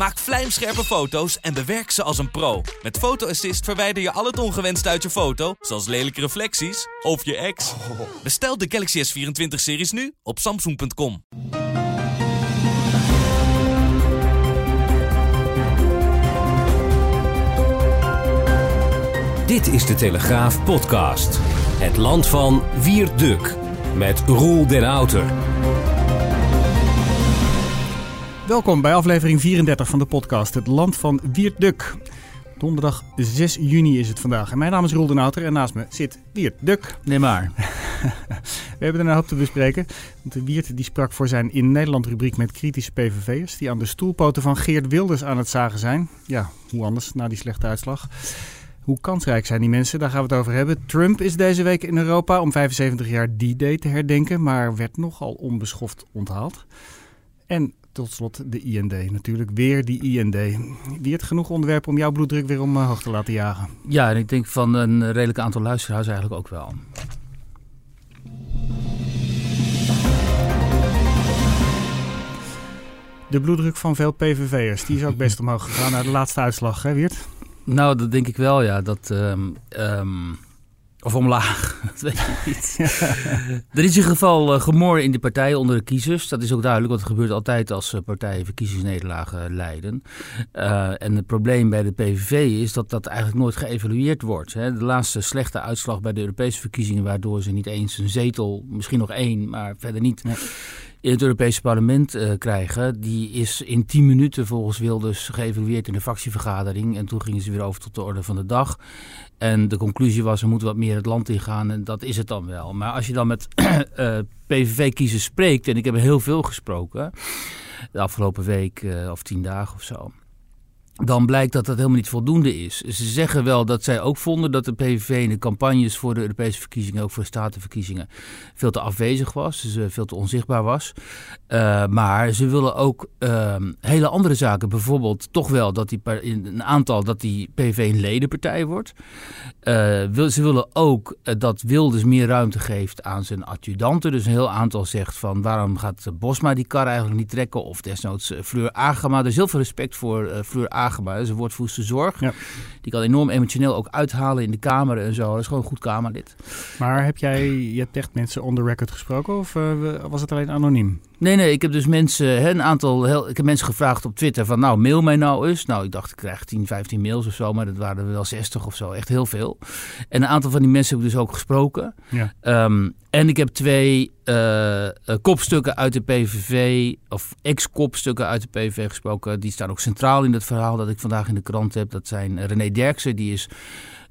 Maak vlijmscherpe foto's en bewerk ze als een pro. Met Photo Assist verwijder je al het ongewenst uit je foto, zoals lelijke reflecties of je ex. Bestel de Galaxy S24-series nu op samsung.com. Dit is de Telegraaf podcast. Het land van Wierduk met Roel den Outer. Welkom bij aflevering 34 van de podcast Het Land van Wierduk. Donderdag 6 juni is het vandaag. En mijn naam is Roel den Outer en naast me zit Wiert Duk. Nee maar. We hebben er een hoop te bespreken. Want de Wiert die sprak voor zijn In Nederland rubriek met kritische PVV'ers... die aan de stoelpoten van Geert Wilders aan het zagen zijn. Ja, hoe anders na die slechte uitslag. Hoe kansrijk zijn die mensen? Daar gaan we het over hebben. Trump is deze week in Europa om 75 jaar D-Day te herdenken... maar werd nogal onbeschoft onthaald. En tot slot de IND. Natuurlijk weer die IND. Wie het genoeg onderwerpen om jouw bloeddruk weer omhoog te laten jagen? Ja, en ik denk van een redelijk aantal luisteraars eigenlijk ook wel. De bloeddruk van veel PVV'ers, die is ook best omhoog gegaan naar de laatste uitslag, hè Wiert? Nou, dat denk ik wel, ja. Dat, um, um, of omlaag, dat weet ik niet. er is in ieder geval uh, gemor in de partijen onder de kiezers. Dat is ook duidelijk, want het gebeurt altijd als uh, partijen verkiezingsnederlagen leiden. Uh, en het probleem bij de PVV is dat dat eigenlijk nooit geëvalueerd wordt. Hè. De laatste slechte uitslag bij de Europese verkiezingen, waardoor ze niet eens een zetel, misschien nog één, maar verder niet... in het Europese parlement uh, krijgen, die is in tien minuten volgens Wilders geëvalueerd in de fractievergadering. En toen gingen ze weer over tot de orde van de dag. En de conclusie was, we moeten wat meer het land ingaan en dat is het dan wel. Maar als je dan met uh, PVV-kiezers spreekt, en ik heb heel veel gesproken de afgelopen week uh, of tien dagen of zo dan blijkt dat dat helemaal niet voldoende is. Ze zeggen wel dat zij ook vonden dat de PVV in de campagnes voor de Europese verkiezingen, ook voor de statenverkiezingen, veel te afwezig was, dus veel te onzichtbaar was. Uh, maar ze willen ook uh, hele andere zaken. Bijvoorbeeld toch wel dat die een aantal dat die PVV een ledenpartij wordt. Uh, wil, ze willen ook dat Wilders meer ruimte geeft aan zijn adjudanten. Dus een heel aantal zegt van waarom gaat Bosma die kar eigenlijk niet trekken? Of desnoods Fleur Agema. Er is heel veel respect voor Fleur Agema Agema, dat is een woordvoerster zorg. Ja. Die kan enorm emotioneel ook uithalen in de Kamer en zo. Dat is gewoon een goed Kamerlid. Maar heb jij, je hebt echt mensen on the record gesproken of uh, was het alleen anoniem? Nee, nee, ik heb dus mensen, hè, een aantal, heel, ik heb mensen gevraagd op Twitter van nou, mail mij nou eens. Nou, ik dacht ik krijg 10, 15 mails of zo, maar dat waren er wel 60 of zo, echt heel veel. En een aantal van die mensen heb ik dus ook gesproken. Ja. Um, en ik heb twee uh, kopstukken uit de PVV, of ex-kopstukken uit de PVV gesproken. Die staan ook centraal in het verhaal dat ik vandaag in de krant heb. Dat zijn René Derksen, die is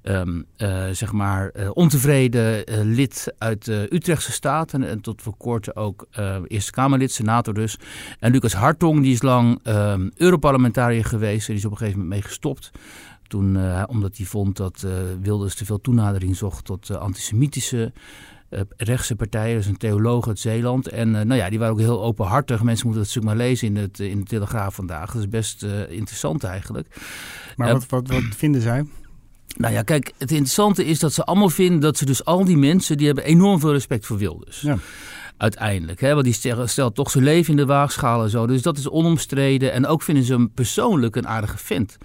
um, uh, zeg maar uh, ontevreden uh, lid uit de Utrechtse Staten en, en, tot voor kort ook Eerste Kamerlid, senator dus. En Lucas Hartong, die is lang um, Europarlementariër geweest en die is op een gegeven moment mee gestopt. Toen, omdat hij vond dat Wilders te veel toenadering zocht tot antisemitische uh, rechtse partijen, dus een theoloog uit Zeeland. En uh, nou ja, die waren ook heel openhartig. Mensen moeten dat stuk maar lezen in, het, in de Telegraaf vandaag. Dat is best uh, interessant eigenlijk. Maar wat, wat, wat vinden zij? Nou ja, kijk, het interessante is dat ze allemaal vinden dat ze dus al die mensen, die hebben enorm veel respect voor Wilders. Ja. Uiteindelijk, hè, want die stelt toch zijn leven in de waagschaal en zo. Dus dat is onomstreden. En ook vinden ze hem persoonlijk een aardige vent.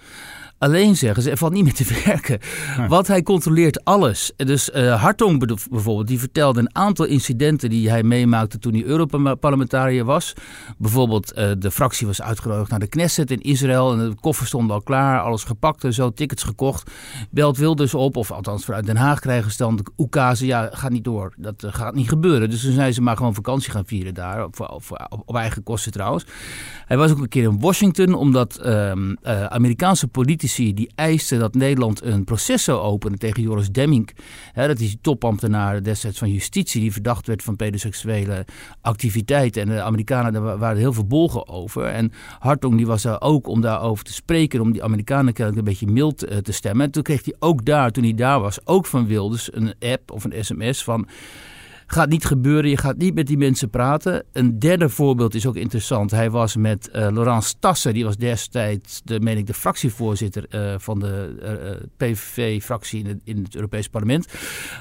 Alleen zeggen ze, er valt niet meer te werken. Nee. Want hij controleert alles. Dus uh, Hartong bijvoorbeeld, die vertelde een aantal incidenten die hij meemaakte toen hij Europarlementariër was. Bijvoorbeeld, uh, de fractie was uitgenodigd naar de Knesset in Israël. En de koffer stond al klaar, alles gepakt en zo, tickets gekocht. Belt Wilders op, of althans vanuit Den Haag krijgen ze dan de oekase. Ja, gaat niet door. Dat uh, gaat niet gebeuren. Dus toen zijn ze maar gewoon vakantie gaan vieren daar. Op, op, op, op eigen kosten trouwens. Hij was ook een keer in Washington, omdat ehm, Amerikaanse politici die eiste dat Nederland een proces zou openen tegen Joris Demming. Hè, dat is die topambtenaar destijds van justitie die verdacht werd van pedoseksuele activiteiten. En de Amerikanen daar waren heel verbolgen over. En Hartong die was daar ook om daarover te spreken, om die Amerikanen kennelijk een beetje mild uh, te stemmen. En toen kreeg hij ook daar, toen hij daar was, ook van Wilders een app of een sms van... Gaat niet gebeuren, je gaat niet met die mensen praten. Een derde voorbeeld is ook interessant. Hij was met uh, Laurence Tassen, die was destijds de, meen ik, de fractievoorzitter uh, van de uh, PVV-fractie in, in, het Europees Parlement.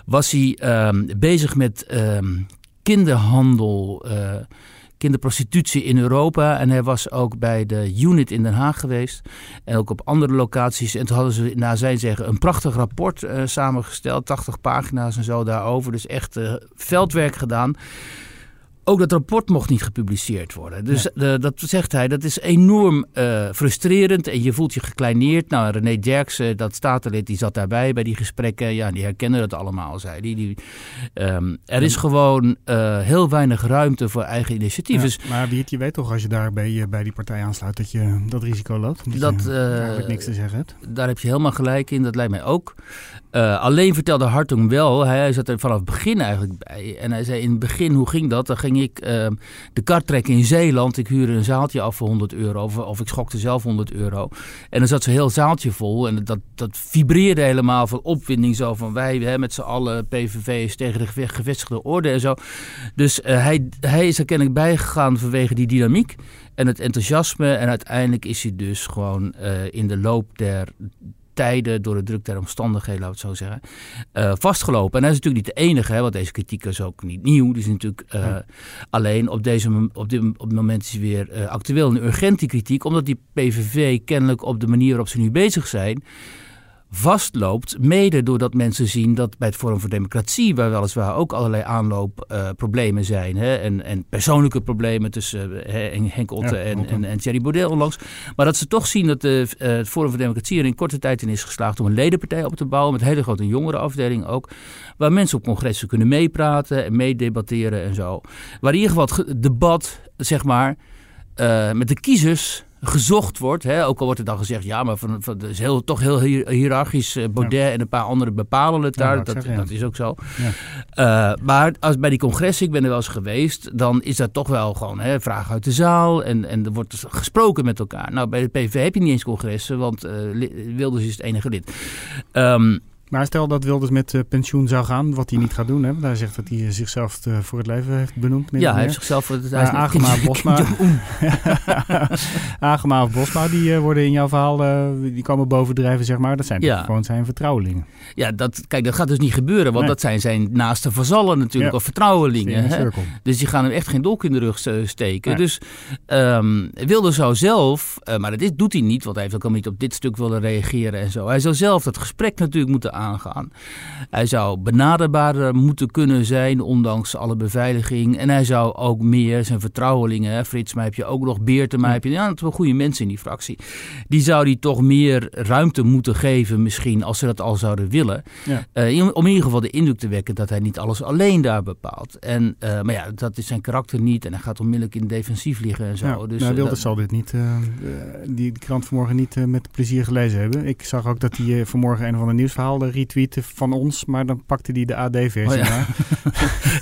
Was hij um, bezig met um, kinderhandel kinderprostitutie in Europa. En hij was ook bij de unit in Den Haag geweest. En ook op andere locaties. En toen hadden ze, naar zijn zeggen, een prachtig rapport uh, samengesteld. 80 pagina's en zo daarover. Dus echt uh, veldwerk gedaan. Ook dat rapport mocht niet gepubliceerd worden. Dus ja. dat zegt hij, dat is enorm uh, frustrerend en je voelt je gekleineerd. Nou, René Derksen, dat statenlid, die zat daarbij bij die gesprekken. Ja, die herkennen dat allemaal, zei die, die um, Er is gewoon heel weinig ruimte voor eigen initiatief. Ja, dus, maar Wiert, je weet toch als je daar bij, bij die partij aansluit dat je dat risico loopt? Dat, je eigenlijk niks te zeggen hebt. Daar heb je helemaal gelijk in, dat lijkt mij ook. Alleen vertelde Hartung wel, hij zat er vanaf het begin eigenlijk bij. En hij zei in het begin, hoe ging dat? Dan ging ik uh, de kar trekken in Zeeland. Ik huurde een zaaltje af voor 100 euro. Of, of ik schokte zelf 100 euro. En dan zat zo'n heel zaaltje vol. En dat, dat vibreerde helemaal van opwinding. Zo van wij hè, met z'n allen PVV's tegen de gevestigde orde en zo. Dus uh, hij, hij is er kennelijk bijgegaan vanwege die dynamiek en het enthousiasme. En uiteindelijk is hij dus gewoon in de loop der tijden, door de druk der omstandigheden, laat het zo zeggen, uh, vastgelopen. En hij is natuurlijk niet de enige, hè, want deze kritiek is ook niet nieuw. Die is natuurlijk uh, ja. alleen op, deze, op, dit, op het moment is hij weer uh, actueel en urgent die kritiek, omdat die PVV kennelijk op de manier waarop ze nu bezig zijn, vastloopt. Mede doordat mensen zien dat bij het Forum voor Democratie, waar weliswaar ook allerlei aanloopproblemen uh, zijn. Hè, en, en, persoonlijke problemen tussen uh, Henk Otte ja, en, en, en, Thierry Baudet onlangs. Maar dat ze toch zien dat de, uh, het Forum voor Democratie er in korte tijd in is geslaagd om een ledenpartij op te bouwen. Met een hele grote jongerenafdeling ook. Waar mensen op congressen kunnen meepraten en meedebatteren en zo. Waar in ieder geval het debat, zeg maar, met de kiezers gezocht wordt. Hè? Ook al wordt er dan gezegd, ja, maar van, van, het is heel, toch heel hiërarchisch. Uh, Baudet ja. en een paar anderen bepalen het daar. Ja, dat, ja. dat, is ook zo. Uh, maar als bij die congressen, ik ben er wel eens geweest, dan is dat toch wel gewoon hè, vragen uit de zaal. En, en er wordt gesproken met elkaar. Nou, bij de PV heb je niet eens congressen, want uh, Wilders is het enige lid. Um, maar stel dat Wilders met uh, pensioen zou gaan, wat hij niet gaat doen. Hè? Hij zegt dat hij zichzelf uh, voor het leven heeft benoemd. Ja, hij heeft zichzelf voor het Agema of Bosma. Agema of Bosma, die worden in jouw verhaal, die komen bovendrijven, zeg maar. Dat zijn ja. gewoon zijn vertrouwelingen. Ja, dat, kijk, dat gaat dus niet gebeuren. Want nee. dat zijn zijn naaste vazallen natuurlijk, ja. of vertrouwelingen. Hè? Dus die gaan hem echt geen dolk in de rug steken. Nee. Dus um, Wilders zou zelf, maar dat is, doet hij niet, want hij heeft ook al niet op dit stuk willen reageren en zo. Hij zou zelf dat gesprek natuurlijk moeten aangaan. Hij zou benaderbaarder moeten kunnen zijn, ondanks alle beveiliging. En hij zou ook meer zijn vertrouwelingen, hè, Frits, maar heb je ook nog Beertema, heb je ja, dat wel goede mensen in die fractie. Die zou die toch meer ruimte moeten geven, misschien, als ze dat al zouden willen. Ja. Uh, om in ieder geval de indruk te wekken dat hij niet alles alleen daar bepaalt. En, uh, maar ja, dat is zijn karakter niet en hij gaat onmiddellijk in defensief liggen en zo. Ja, dus, nou, Wilders zal dit niet, uh, die krant vanmorgen niet met plezier gelezen hebben. Ik zag ook dat hij vanmorgen een of ander nieuwsverhaal retweeten van ons, maar dan pakte hij de AD-versie. Oh, ja.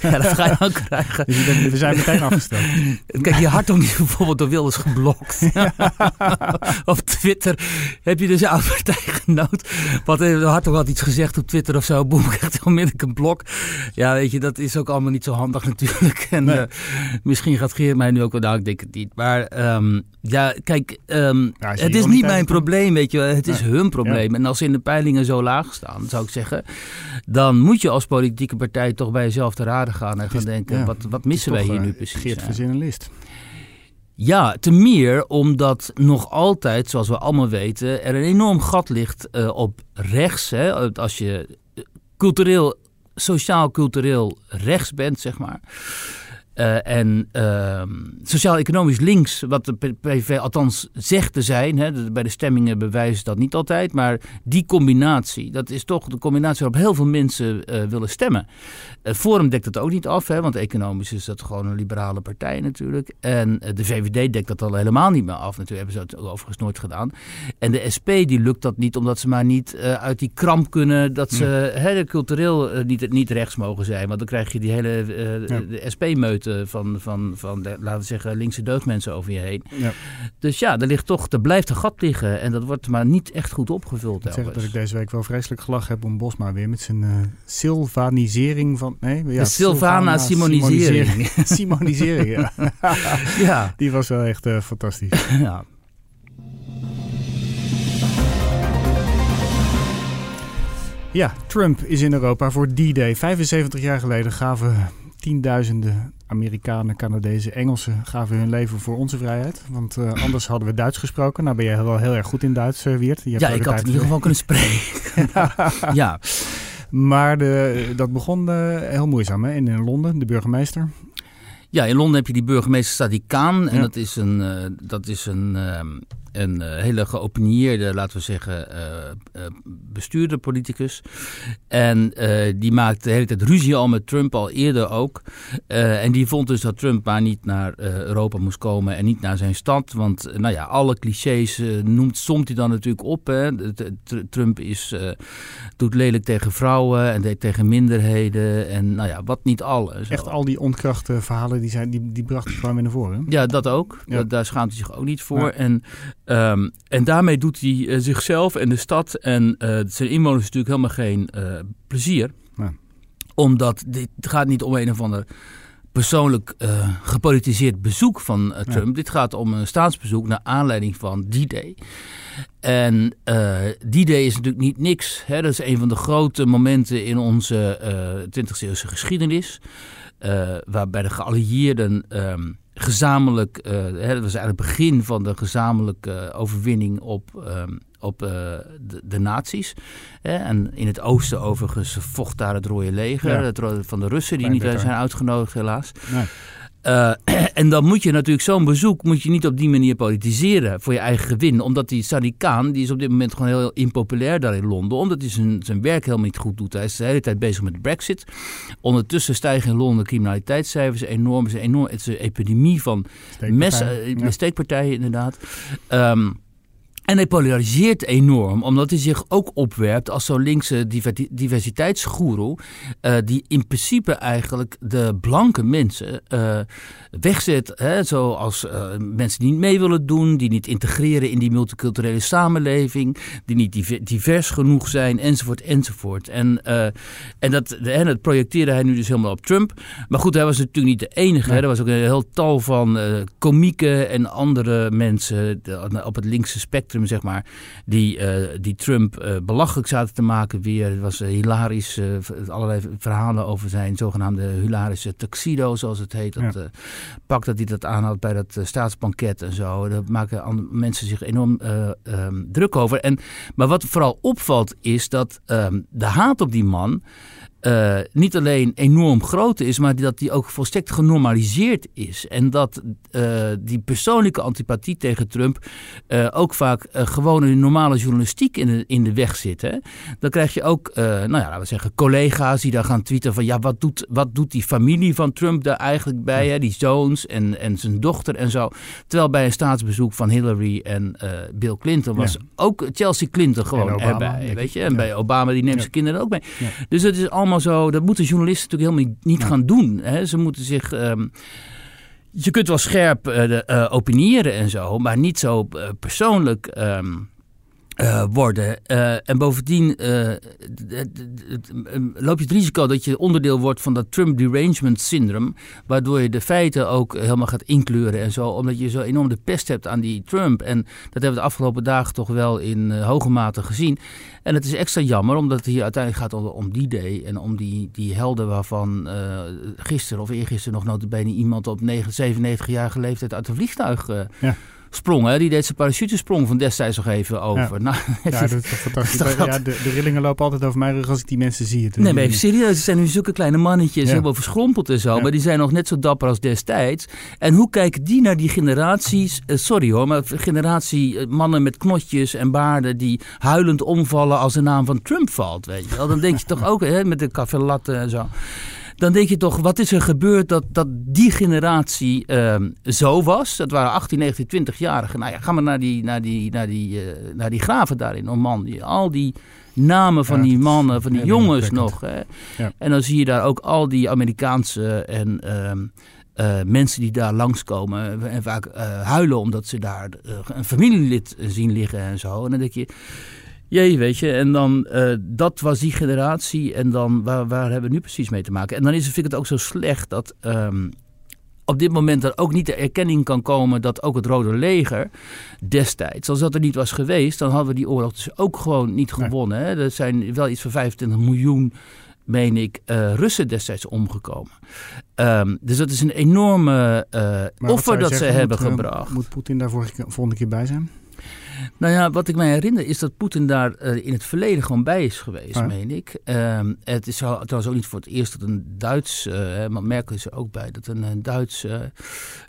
ja. dat ga je ook krijgen. Dus we zijn meteen afgesteld. Kijk, je hart niet bijvoorbeeld door Wilders geblokt. op Twitter heb je dus jouw partijgenoot. Want Hartong had iets gezegd op Twitter of zo. Boem, krijgt onmiddellijk een blok. Ja, weet je, dat is ook allemaal niet zo handig natuurlijk. En nee. uh, misschien gaat Geert mij nu ook wel, nou, ik denk het niet. Maar um, ja, kijk, um, ja, het is niet mijn probleem, weet je. Het is hun probleem. En als ze in de peilingen zo laag staan, zou ik zeggen, dan moet je als politieke partij toch bij jezelf te raden gaan en gaan is, denken, ja, wat, wat missen wij hier nu precies? Geert verzin een list. Ja, te meer omdat nog altijd, zoals we allemaal weten, er een enorm gat ligt uh, op rechts. Hè, als je cultureel, sociaal-cultureel rechts bent, zeg maar. Uh, en uh, sociaal-economisch links, wat de PVV althans zegt te zijn, hè, bij de stemmingen bewijst dat niet altijd, maar die combinatie, dat is toch de combinatie waarop heel veel mensen uh, willen stemmen. Het Forum dekt dat ook niet af, hè, want economisch is dat gewoon een liberale partij natuurlijk. En de VVD dekt dat al helemaal niet meer af, natuurlijk hebben ze dat overigens nooit gedaan. En de SP die lukt dat niet, omdat ze maar niet uit die kramp kunnen dat ze ja. hè, cultureel niet, niet rechts mogen zijn, want dan krijg je die hele ja. de SP-meut van, van, van de, laten we zeggen, linkse deugdmensen over je heen. Ja. Dus ja, er, ligt toch, er blijft een gat liggen en dat wordt maar niet echt goed opgevuld. Ik zeg dat ik deze week wel vreselijk gelachen heb om Bosma weer met zijn eh sylvanisering van... Nee, ja, de Sylvana Simonisering. Simonisering, ja. ja, Die was wel echt eh, fantastisch. ja. Ja, Trump is in Europa voor D-Day. 75 jaar geleden gaven tienduizenden Amerikanen, Canadezen, Engelsen gaven hun leven voor onze vrijheid. Want eh, anders hadden we Duits gesproken. Nou ben jij wel heel erg goed in Duits, uh, Wiert. Je hebt ja ik had in ieder geval kunnen spreken. ja. Maar de, dat begon eh, heel moeizaam hè? In, in Londen, de burgemeester. Ja, in Londen heb je die burgemeester Sadiq Khan. En Ja. dat is een, dat is een, ehm, een eh, hele geopinieerde, laten we zeggen, eh, bestuurder, politicus. En die maakte de hele tijd ruzie al met Trump, al eerder ook. En die vond dus dat Trump maar niet naar Europa moest komen en niet naar zijn stad. Want nou ja, alle clichés noemt, somt hij dan natuurlijk op. Hè. Trump is, doet lelijk tegen vrouwen en tegen minderheden. En nou ja, wat niet alles. Echt al die onkrachte verhalen, die, zijn, die, die bracht hij gewoon weer naar voren. Ja, dat ook. Ja. Daar schaamt hij zich ook niet voor. Ja. En, ehm, en daarmee doet hij eh, zichzelf en de stad en eh, zijn inwoners natuurlijk helemaal geen eh, plezier. Ja. Omdat dit gaat niet om een of ander persoonlijk gepolitiseerd bezoek van Trump. Dit gaat om een staatsbezoek naar aanleiding van D-Day. En D-Day is natuurlijk niet niks. Hè? Dat is een van de grote momenten in onze eh 20e eeuwse geschiedenis. waarbij de geallieerden ehm, gezamenlijk, eh, hè, dat was eigenlijk het begin van de gezamenlijke overwinning op, ehm, op eh, de, de nazi's. Hè. En in het oosten overigens vocht daar het Rode Leger Ja. het van de Russen, die niet zijn uitgenodigd helaas. Nee. Eh, en dan moet je natuurlijk zo'n bezoek moet je niet op die manier politiseren voor je eigen gewin. Omdat die Sadiq Khan, die is op dit moment gewoon heel impopulair daar in Londen. Omdat hij zijn, zijn werk helemaal niet goed doet. Hij is de hele tijd bezig met de brexit. Ondertussen stijgen in Londen de criminaliteitscijfers enorm. Het is een, enorm, het is een epidemie van Steekpartij. mes, eh, Ja. steekpartijen inderdaad. Ehm, en hij polariseert enorm, omdat hij zich ook opwerpt als zo'n linkse diver- diversiteitsgoeroe. eh, die in principe eigenlijk de blanke mensen eh, wegzet. Hè, zoals eh, mensen die niet mee willen doen, die niet integreren in die multiculturele samenleving. Die niet diver- divers genoeg zijn, enzovoort, enzovoort. En, en dat, en dat projecteerde hij nu dus helemaal op Trump. Maar goed, hij was natuurlijk niet de enige. Hè. Er was ook een heel tal van komieken en andere mensen op het linkse spectrum, zeg maar, die, eh, die Trump eh, belachelijk zaten te maken weer. Het was eh, hilarisch, allerlei verhalen over zijn zogenaamde hilarische tuxedo, zoals het heet. Dat Ja. pak dat hij dat aanhad bij dat staatsbanket en zo. Daar maken mensen zich enorm eh, ehm, druk over. En, maar wat vooral opvalt is dat ehm, de haat op die man eh, niet alleen enorm groot is, maar dat die ook volstrekt genormaliseerd is. En dat eh, die persoonlijke antipathie tegen Trump eh, ook vaak gewoon in normale journalistiek in de, in de weg zit. Hè? Dan krijg je ook, nou ja, laten we zeggen, collega's die daar gaan tweeten van ja, wat doet, wat doet die familie van Trump daar eigenlijk bij? Hè? Die zoons en, en zijn dochter en zo. Terwijl bij een staatsbezoek van Hillary en Bill Clinton was Ja. ook Chelsea Clinton gewoon Obama, erbij. Weet je? En Ja. bij Obama, die neemt Ja. zijn kinderen ook mee. Dus het is allemaal zo, dat moeten journalisten natuurlijk helemaal niet, gaan doen. Hè? Ze moeten zich. ehm, je kunt wel scherp de, eh, opiniëren en zo, maar niet zo eh, persoonlijk ehm, eh, worden. Eh, en bovendien eh, loop je het risico dat je onderdeel wordt van dat Trump derangement syndrome, waardoor je de feiten ook helemaal gaat inkleuren en zo, omdat je zo enorm de pest hebt aan die Trump. En dat hebben we de afgelopen dagen toch wel in hoge mate gezien. En het is extra jammer, omdat het hier uiteindelijk gaat om, om die day en om die, die helden waarvan gisteren of eergisteren nog notabene iemand op 9, 97-jarige leeftijd uit een vliegtuig Ja. Sprong. Hè? Die deed zijn parachutesprong van destijds nog even over. Nou, Ja, dat is toch fantastisch. Dat- ja, de, de rillingen lopen altijd over mijn rug als ik die mensen zie. Het- Nee, maar even serieus. Het zijn nu zulke kleine mannetjes, Ja. helemaal verschrompeld en zo. Ja. Maar die zijn nog net zo dapper als destijds. En hoe kijken die naar die generaties, eh, sorry hoor, maar generatie eh, mannen met knotjes en baarden die huilend omvallen als de naam van Trump valt, weet je wel. Dan denk je toch ook, hè, met de café latte en zo. Dan denk je toch, wat is er gebeurd dat, dat die generatie ehm, zo was? Dat waren 18, 19, 20-jarigen. Nou ja, ga maar naar die, naar die, naar die, eh, naar die graven daar in Normandië. Al die namen van Ja, die mannen, van die jongens nog. Hè. Ja. En dan zie je daar ook al die Amerikaanse en ehm, eh, mensen die daar langskomen en vaak eh, huilen omdat ze daar een familielid zien liggen en zo. En dan denk je, jee, weet je, en dan dat was die generatie en dan waar, waar hebben we nu precies mee te maken? En dan is, vind ik het ook zo slecht dat ehm, op dit moment er ook niet de erkenning kan komen dat ook het Rode Leger destijds, als dat er niet was geweest, dan hadden we die oorlog dus ook gewoon niet gewonnen. Hè? Er zijn wel iets van 25 miljoen meen ik, uh, Russen destijds omgekomen. Um, dus dat is een enorme uh, offer dat ze hebben moet, gebracht. Moet Poetin daar volgende keer bij zijn? Nou ja, wat ik mij herinner is dat Poetin daar uh, in het verleden gewoon bij is geweest, meen ik. Um, het is trouwens ook niet voor het eerst dat een Duits, uh, maar Merkel is er ook bij, dat een, een Duits uh,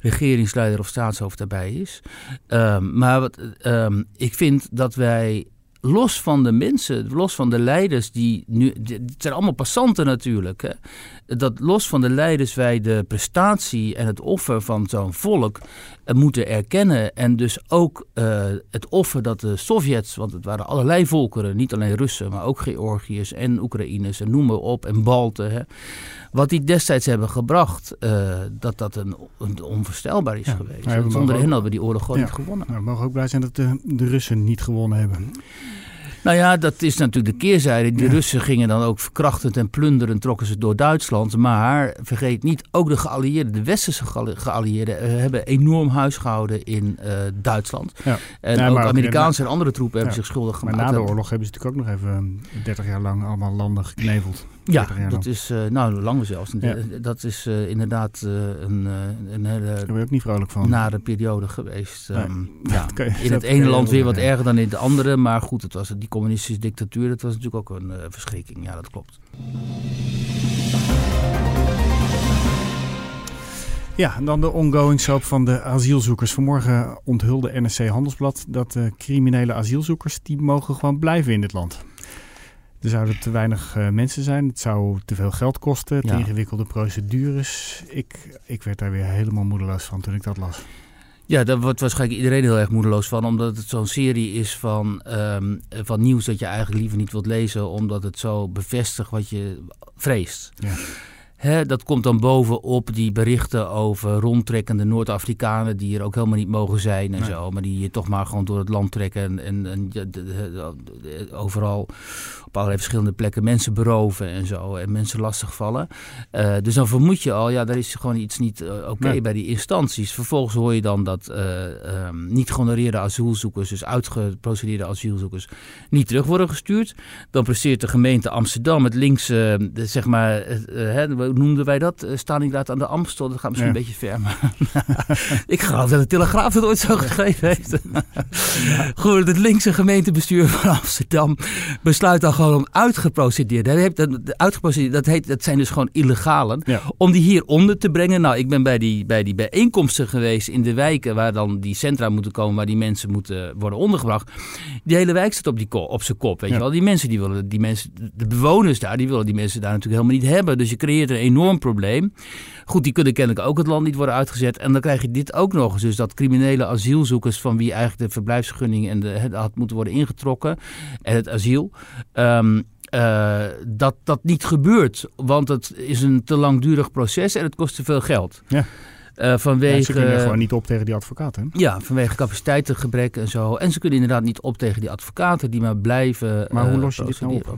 regeringsleider of staatshoofd daarbij is. Um, maar wat, um, ik vind dat wij los van de mensen, los van de leiders die nu. Het zijn allemaal passanten natuurlijk. Hè? Dat los van de leiders wij de prestatie en het offer van zo'n volk uh, moeten erkennen. En dus ook uh, het offer dat de Sovjets, want het waren allerlei volkeren, niet alleen Russen, maar ook Georgiërs en Oekraïners en noem maar op, en Balten. Hè? Wat die destijds hebben gebracht, uh, dat dat een, een onvoorstelbaar is ja, geweest. Zonder hen hadden we die oorlog gewoon ja, niet gewonnen. Nou, we mogen ook blij zijn dat de, de Russen niet gewonnen hebben. Nou ja, dat is natuurlijk de keerzijde. Die ja. Russen gingen dan ook verkrachtend en plunderend trokken ze door Duitsland. Maar vergeet niet, ook de geallieerden, de westerse geallieerden, uh, hebben enorm huisgehouden in uh, Duitsland. Ja. En ja, ook Amerikaanse en, en andere troepen hebben zich schuldig gemaakt. Maar na de oorlog hebben ze natuurlijk ook nog even 30 jaar lang allemaal landen gekneveld. Ja, dat is, uh, nou langer zelfs. Ja. Dat is uh, inderdaad een, een hele Daar ben je ook niet vrolijk van. nare periode geweest. Nee, um, ja, in het ene land weer wat erger dan in het andere. Maar goed, het was die communistische dictatuur, dat was natuurlijk ook een verschrikking. Ja, dat klopt. Ja, en dan de ongoing soap van de asielzoekers. Vanmorgen onthulde NSC Handelsblad dat de criminele asielzoekers... die mogen gewoon blijven in dit land. Er zouden te weinig uh, mensen zijn. Het zou te veel geld kosten. Te ja. ingewikkelde procedures. Ik, ik werd daar weer helemaal moedeloos van toen ik dat las. Ja, daar wordt waarschijnlijk iedereen heel erg moedeloos van. Omdat het zo'n serie is van, um, van nieuws dat je eigenlijk liever niet wilt lezen. Omdat het zo bevestigt wat je vreest. Ja. He, dat komt dan bovenop die berichten over rondtrekkende Noord-Afrikanen die er ook helemaal niet mogen zijn en nee. zo. Maar die je toch maar gewoon door het land trekken en, en, en de, de, de, overal op allerlei verschillende plekken mensen beroven en zo. En mensen lastigvallen. Uh, dus dan vermoed je al, ja, daar is gewoon iets niet uh, oké okay nee. bij die instanties. Vervolgens hoor je dan dat uh, um, niet gehonoreerde asielzoekers, dus uitgeprocedeerde asielzoekers, niet terug worden gestuurd. Dan presteert de gemeente Amsterdam het linkse, zeg maar, noemden wij dat? Uh, Stalingrad aan de Amstel. Dat gaat misschien ja. een beetje ver. Maar ik geloof dat de Telegraaf het ooit zo geschreven heeft. Goed, het linkse gemeentebestuur van Amsterdam besluit dan gewoon om uitgeprocedeerd. Dat, uitgeprocedeerd, dat, heet, dat zijn dus gewoon illegalen. Ja. Om die hier onder te brengen. Nou, ik ben bij die, bij die bijeenkomsten geweest in de wijken waar dan die centra moeten komen, waar die mensen moeten worden ondergebracht. Die hele wijk staat op, die op zijn kop. Weet je wel? Die mensen die willen, die mensen, de bewoners daar, die willen die mensen daar natuurlijk helemaal niet hebben. Dus je creëert een enorm probleem. Goed, die kunnen kennelijk ook het land niet worden uitgezet. En dan krijg je dit ook nog eens. Dus dat criminele asielzoekers van wie eigenlijk de verblijfsvergunning en de, het had moeten worden ingetrokken. En het asiel. Um, uh, dat dat niet gebeurt. Want het is een te langdurig proces en het kost te veel geld. Ja. Uh, vanwege, ja, ze kunnen gewoon niet op tegen die advocaten. Ja, vanwege capaciteitengebrek en zo. En ze kunnen inderdaad niet op tegen die advocaten die maar blijven. Maar hoe uh, los je dit nou op?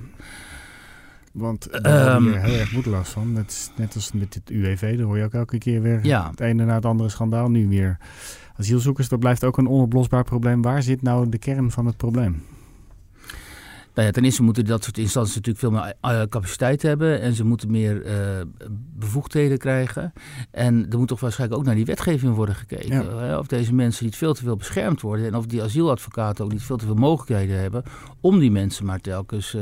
Want daar um, ben je heel erg moedeloos van. Net, is, net als met het UWV, daar hoor je ook elke keer weer ja. het ene na het andere schandaal. Nu weer asielzoekers, dat blijft ook een onoplosbaar probleem. Waar zit nou de kern van het probleem? Nou ja, ten eerste moeten dat soort instanties natuurlijk veel meer uh, capaciteit hebben. En ze moeten meer uh, bevoegdheden krijgen. En er moet toch waarschijnlijk ook naar die wetgeving worden gekeken. Ja. Of deze mensen niet veel te veel beschermd worden. En of die asieladvocaten ook niet veel te veel mogelijkheden hebben. om die mensen maar telkens uh,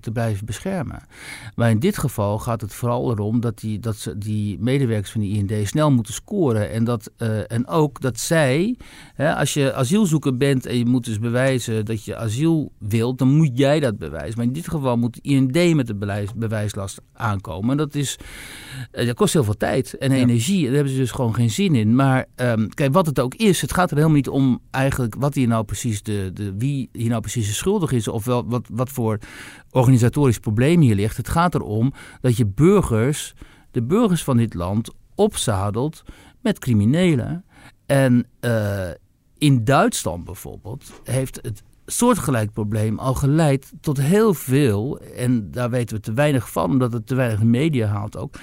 te blijven beschermen. Maar in dit geval gaat het vooral erom dat die, dat ze, die medewerkers van de IND snel moeten scoren. En, dat, en ook dat zij, hè, als je asielzoeker bent en je moet dus bewijzen dat je asiel wilt. dan moet jij dat bewijs. Maar in dit geval moet IND met de bewijs, bewijslast aankomen. En dat, is, uh, dat kost heel veel tijd en ja. energie. Daar hebben ze dus gewoon geen zin in. Maar um, kijk, wat het ook is, het gaat er helemaal niet om eigenlijk wat hier nou precies de, de wie hier nou precies de schuldig is. Of wel, wat, wat voor organisatorisch probleem hier ligt. Het gaat erom dat je burgers, de burgers van dit land opzadelt met criminelen. En uh, in Duitsland bijvoorbeeld heeft het soortgelijk probleem al geleid tot heel veel, en daar weten we te weinig van, omdat het te weinig media haalt ook,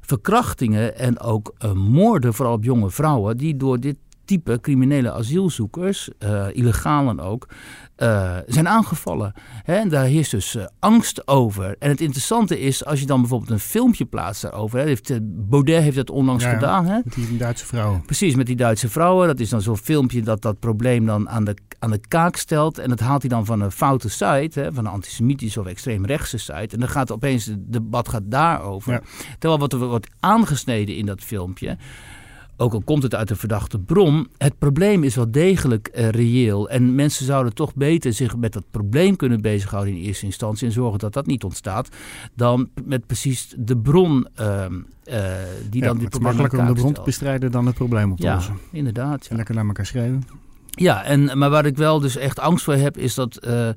verkrachtingen en ook uh, moorden, vooral op jonge vrouwen, die door dit type criminele asielzoekers, uh, illegalen ook, uh, zijn aangevallen. Hè? En daar heerst dus uh, angst over. En het interessante is, als je dan bijvoorbeeld een filmpje plaatst daarover. Hè? Heeft, Baudet heeft dat onlangs ja. gedaan. Hè? Met die Duitse vrouwen. Precies, met die Duitse vrouwen. Dat is dan zo'n filmpje dat dat probleem dan aan de, aan de kaak stelt. En dat haalt hij dan van een foute site, hè, van een antisemitische of extreemrechtse site. En dan gaat opeens het debat gaat daarover. Ja. Terwijl wat er wordt aangesneden in dat filmpje, ook al komt het uit een verdachte bron, het probleem is wel degelijk eh, reëel. En mensen zouden toch beter zich met dat probleem kunnen bezighouden in eerste instantie en zorgen dat dat niet ontstaat, dan met precies de bron ehm, eh, die Ja, dan die het is makkelijker om de bron te bestrijden dan het probleem op te Ja, lossen. inderdaad. Ja. Lekker naar elkaar schreeuwen. Ja, en, maar waar ik wel dus echt angst voor heb, is dat eh,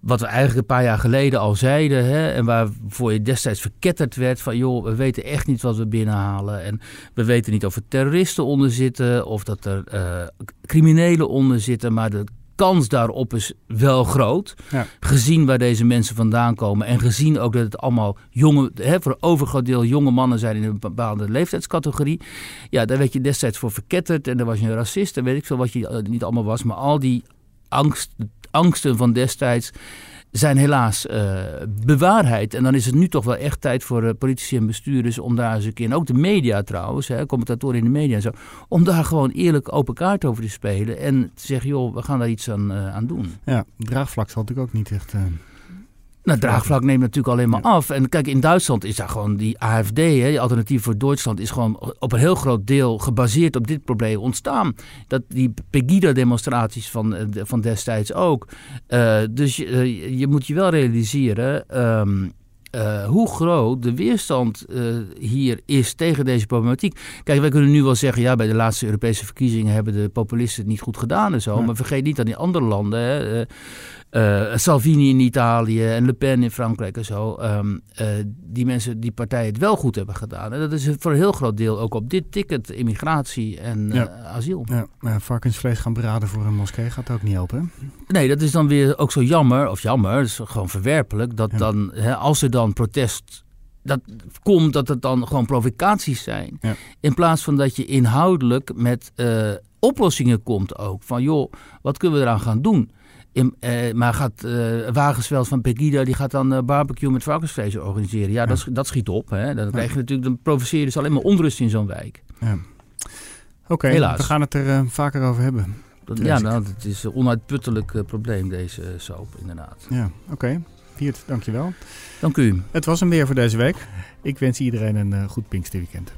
wat we eigenlijk een paar jaar geleden al zeiden, hè, en waarvoor je destijds verketterd werd van joh, we weten echt niet wat we binnenhalen. En we weten niet of er terroristen onder zitten of dat er eh, criminelen onder zitten, maar de kans daarop is wel groot. Ja. Gezien waar deze mensen vandaan komen en gezien ook dat het allemaal jonge, hè, voor overgroot deel jonge mannen zijn in een bepaalde leeftijdscategorie. Ja, daar werd je destijds voor verketterd en dan was je een racist en weet ik veel wat je eh, niet allemaal was. Maar al die angst, angsten van destijds zijn helaas eh, bewaarheid. En dan is het nu toch wel echt tijd voor eh, politici en bestuurders om daar eens een keer, en ook de media trouwens, hè, commentatoren in de media en zo, om daar gewoon eerlijk open kaart over te spelen en te zeggen, joh, we gaan daar iets aan, eh, aan doen. Ja, draagvlak zal natuurlijk ook niet echt... Nou, het draagvlak neemt natuurlijk alleen maar af. En kijk, in Duitsland is daar gewoon die AFD, hè, die Alternatief voor Duitsland, is gewoon op een heel groot deel gebaseerd op dit probleem ontstaan. Dat die Pegida-demonstraties van, eh, van destijds ook. Eh, dus je, eh, je moet je wel realiseren. ehm, eh, hoe groot de weerstand hier is tegen deze problematiek. Kijk, wij kunnen nu wel zeggen, ja, bij de laatste Europese verkiezingen hebben de populisten het niet goed gedaan en zo. Ja. Maar vergeet niet dat in andere landen, hè, eh, eh, Salvini in Italië en Le Pen in Frankrijk en zo, ehm, eh, die mensen, die partijen het wel goed hebben gedaan. En dat is voor een heel groot deel ook op dit ticket, immigratie en eh, Ja. asiel. ja, maar varkensvlees gaan beraden voor een moskee gaat ook niet helpen. Nee, dat is dan weer ook zo jammer, of jammer, dat is gewoon verwerpelijk, dat Ja. dan, hè, als er dan protest dat komt, dat het dan gewoon provocaties zijn. Ja. In plaats van dat je inhoudelijk met eh, oplossingen komt ook. Van joh, wat kunnen we eraan gaan doen? In, eh, maar gaat eh Wagensveld van Pegida, die gaat dan eh, barbecue met varkensvlees organiseren. Ja, Dat, dat schiet op. Hè? Dan, krijg je natuurlijk, dan provoceer je dus alleen maar onrust in zo'n wijk. Ja. Oké, Helaas. we gaan het er eh, vaker over hebben. Dat, ja, nou, het is een onuitputtelijk eh, probleem, deze eh, soap, inderdaad. Ja, oké. Viert, dankjewel. Dank u. Het was hem weer voor deze week. Ik wens iedereen een goed Pinksterweekend.